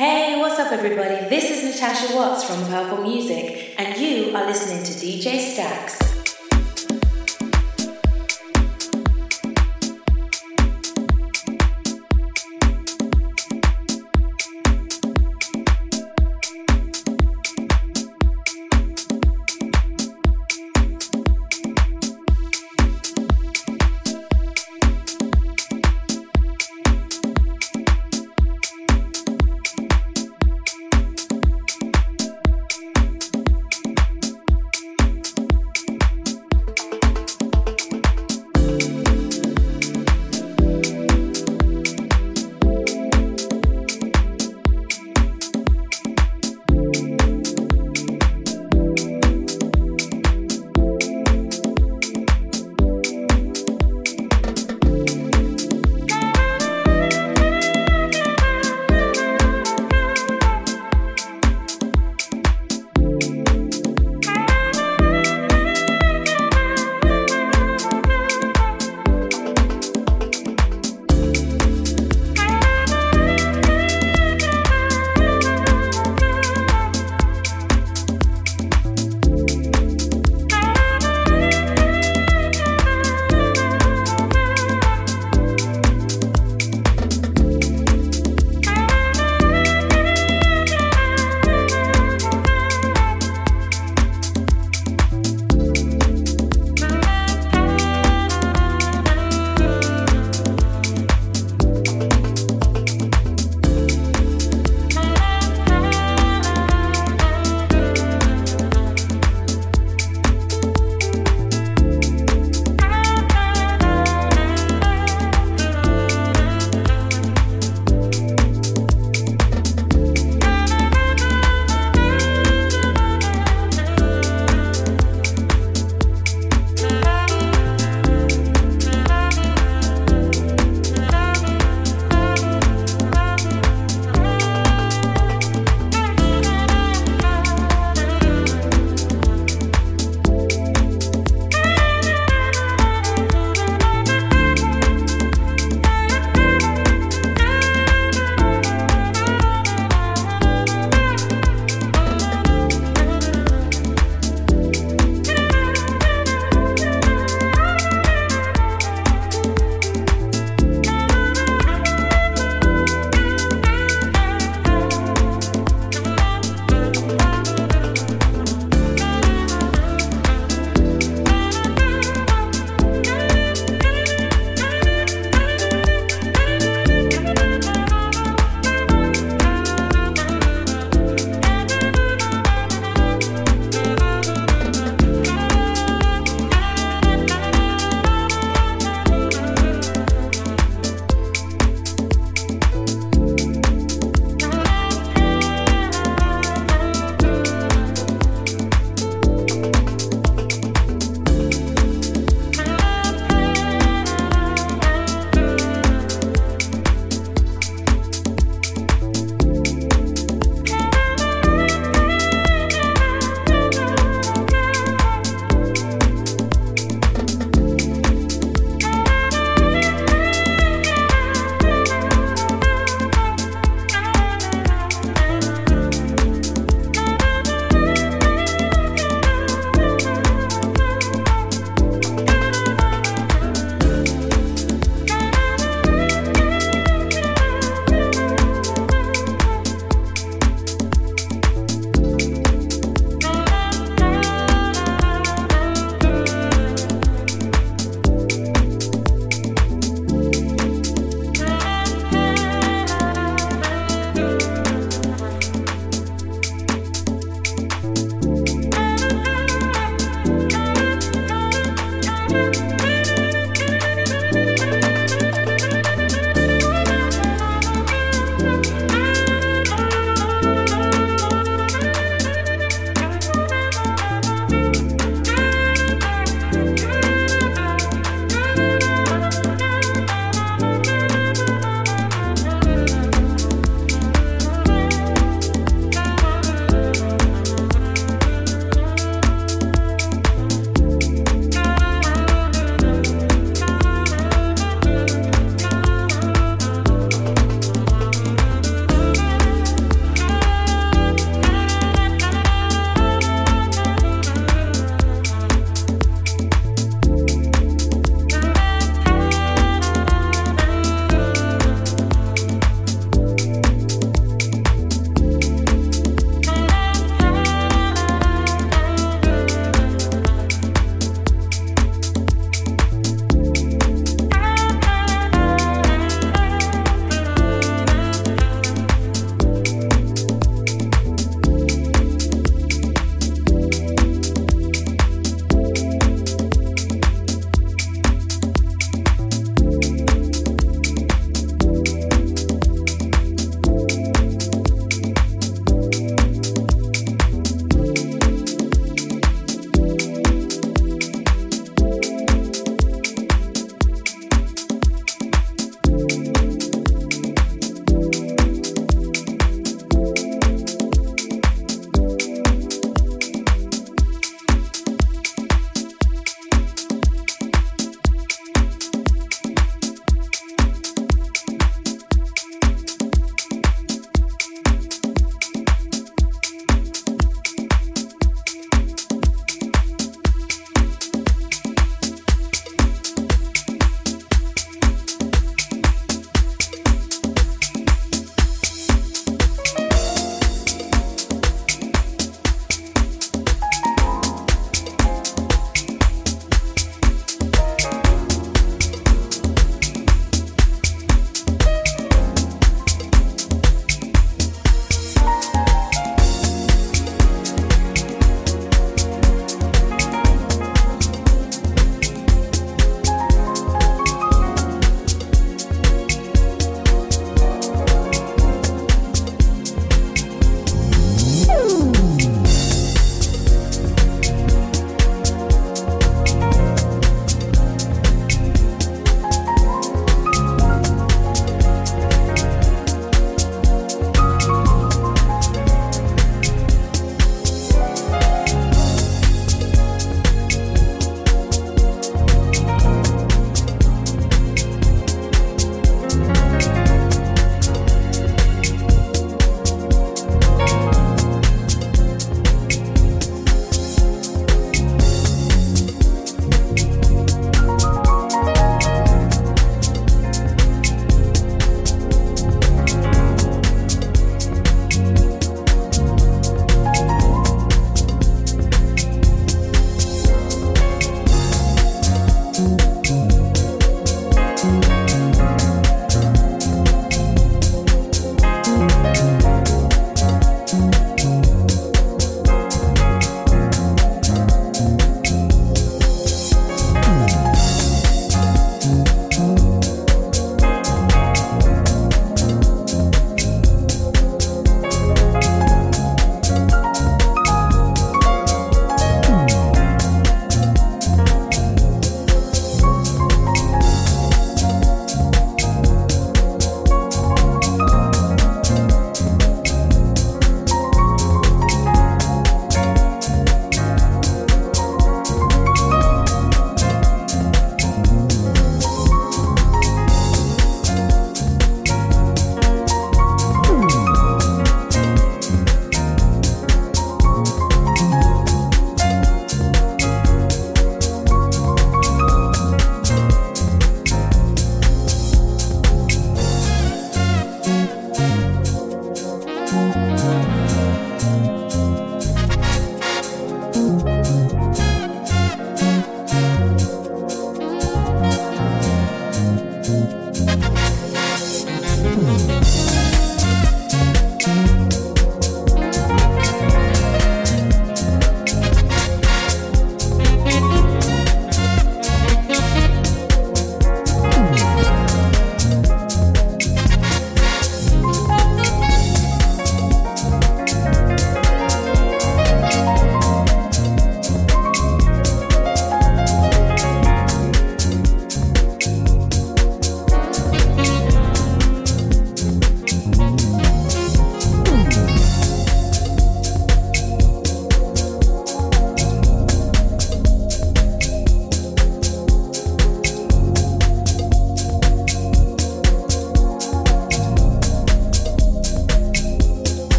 Hey, what's up, everybody? This is Natasha Watts from Purple Music, and you are listening to DJ Stacks.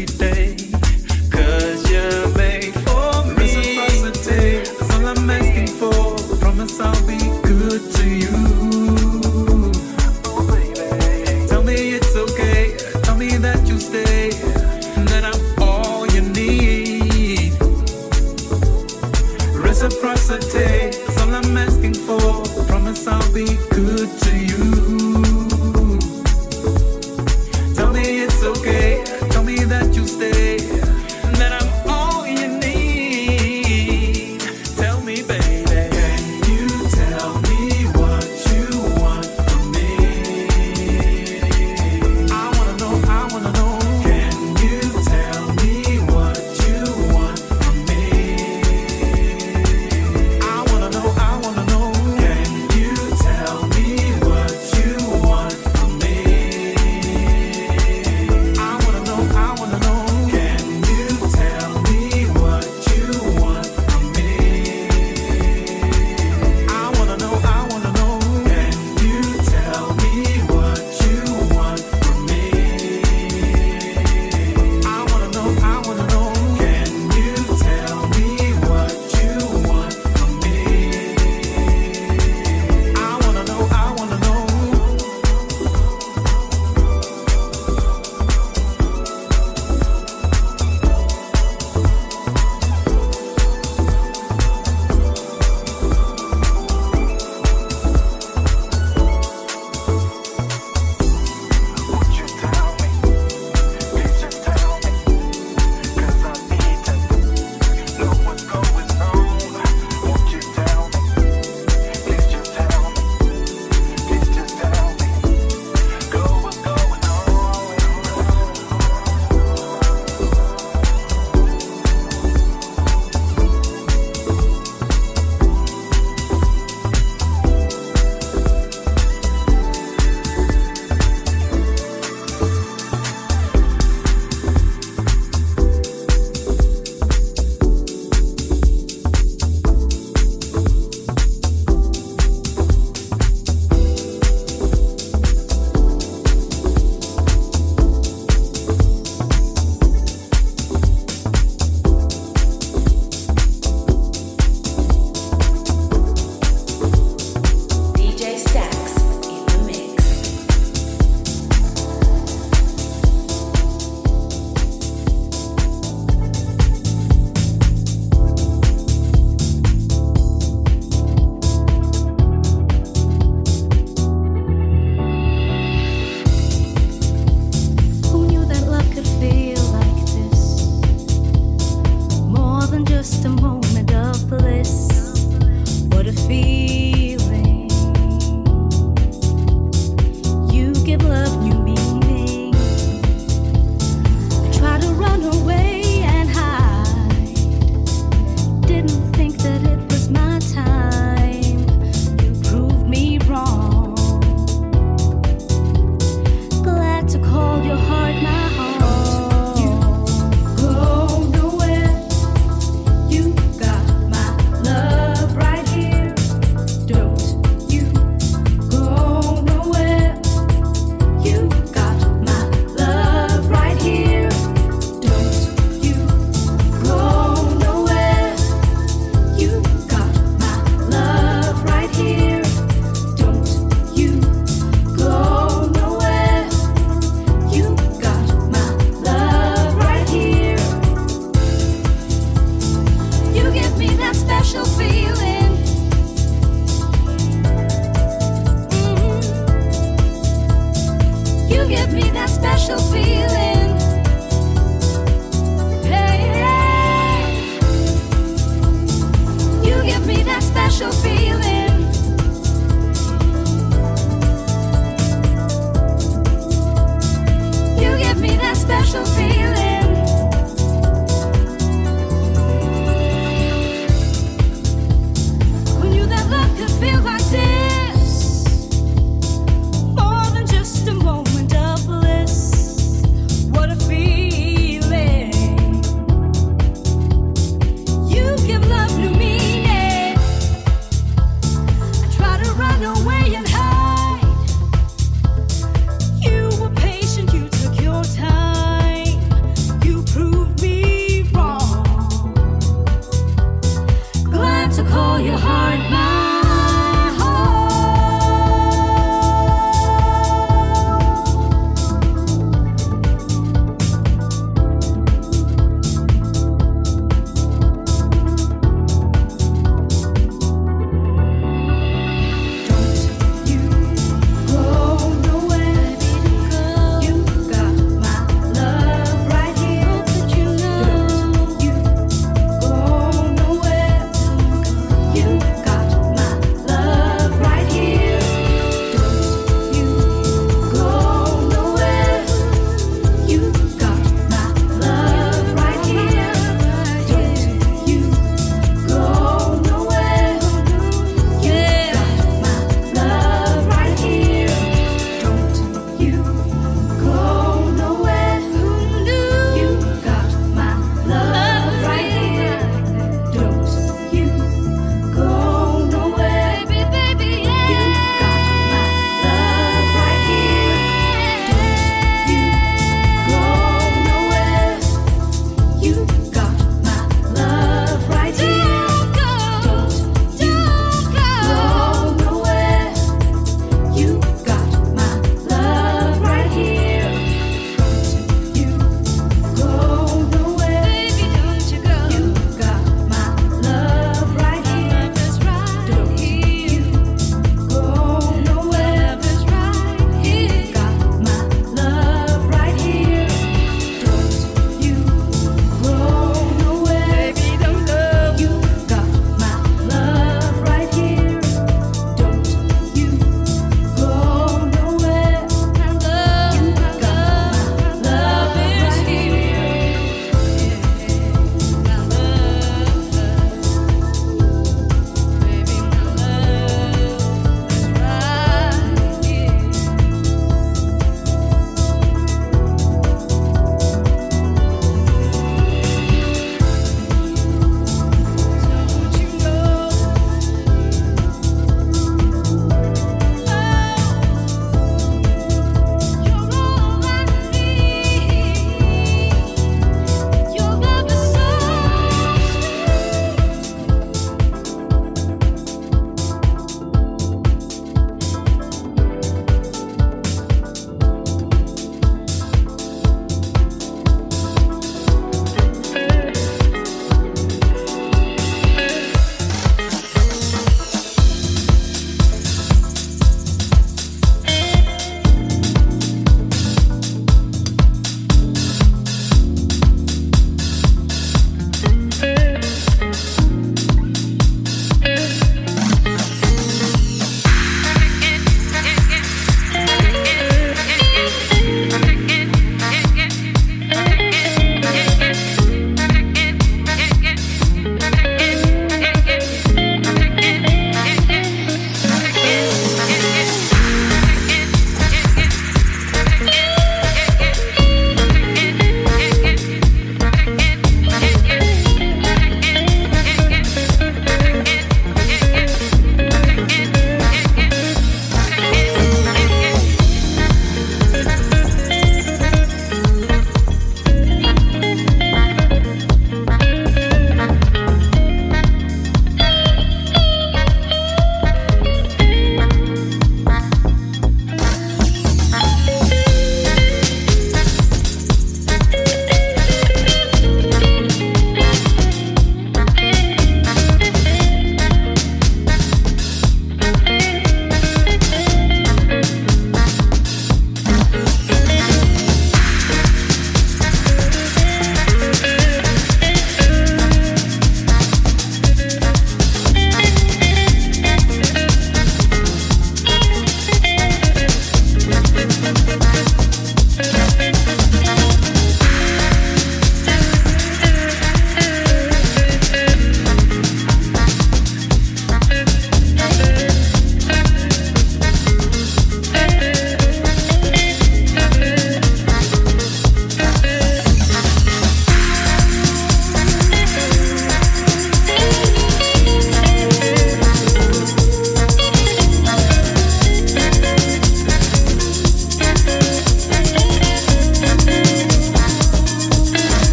repite.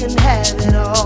Let's it it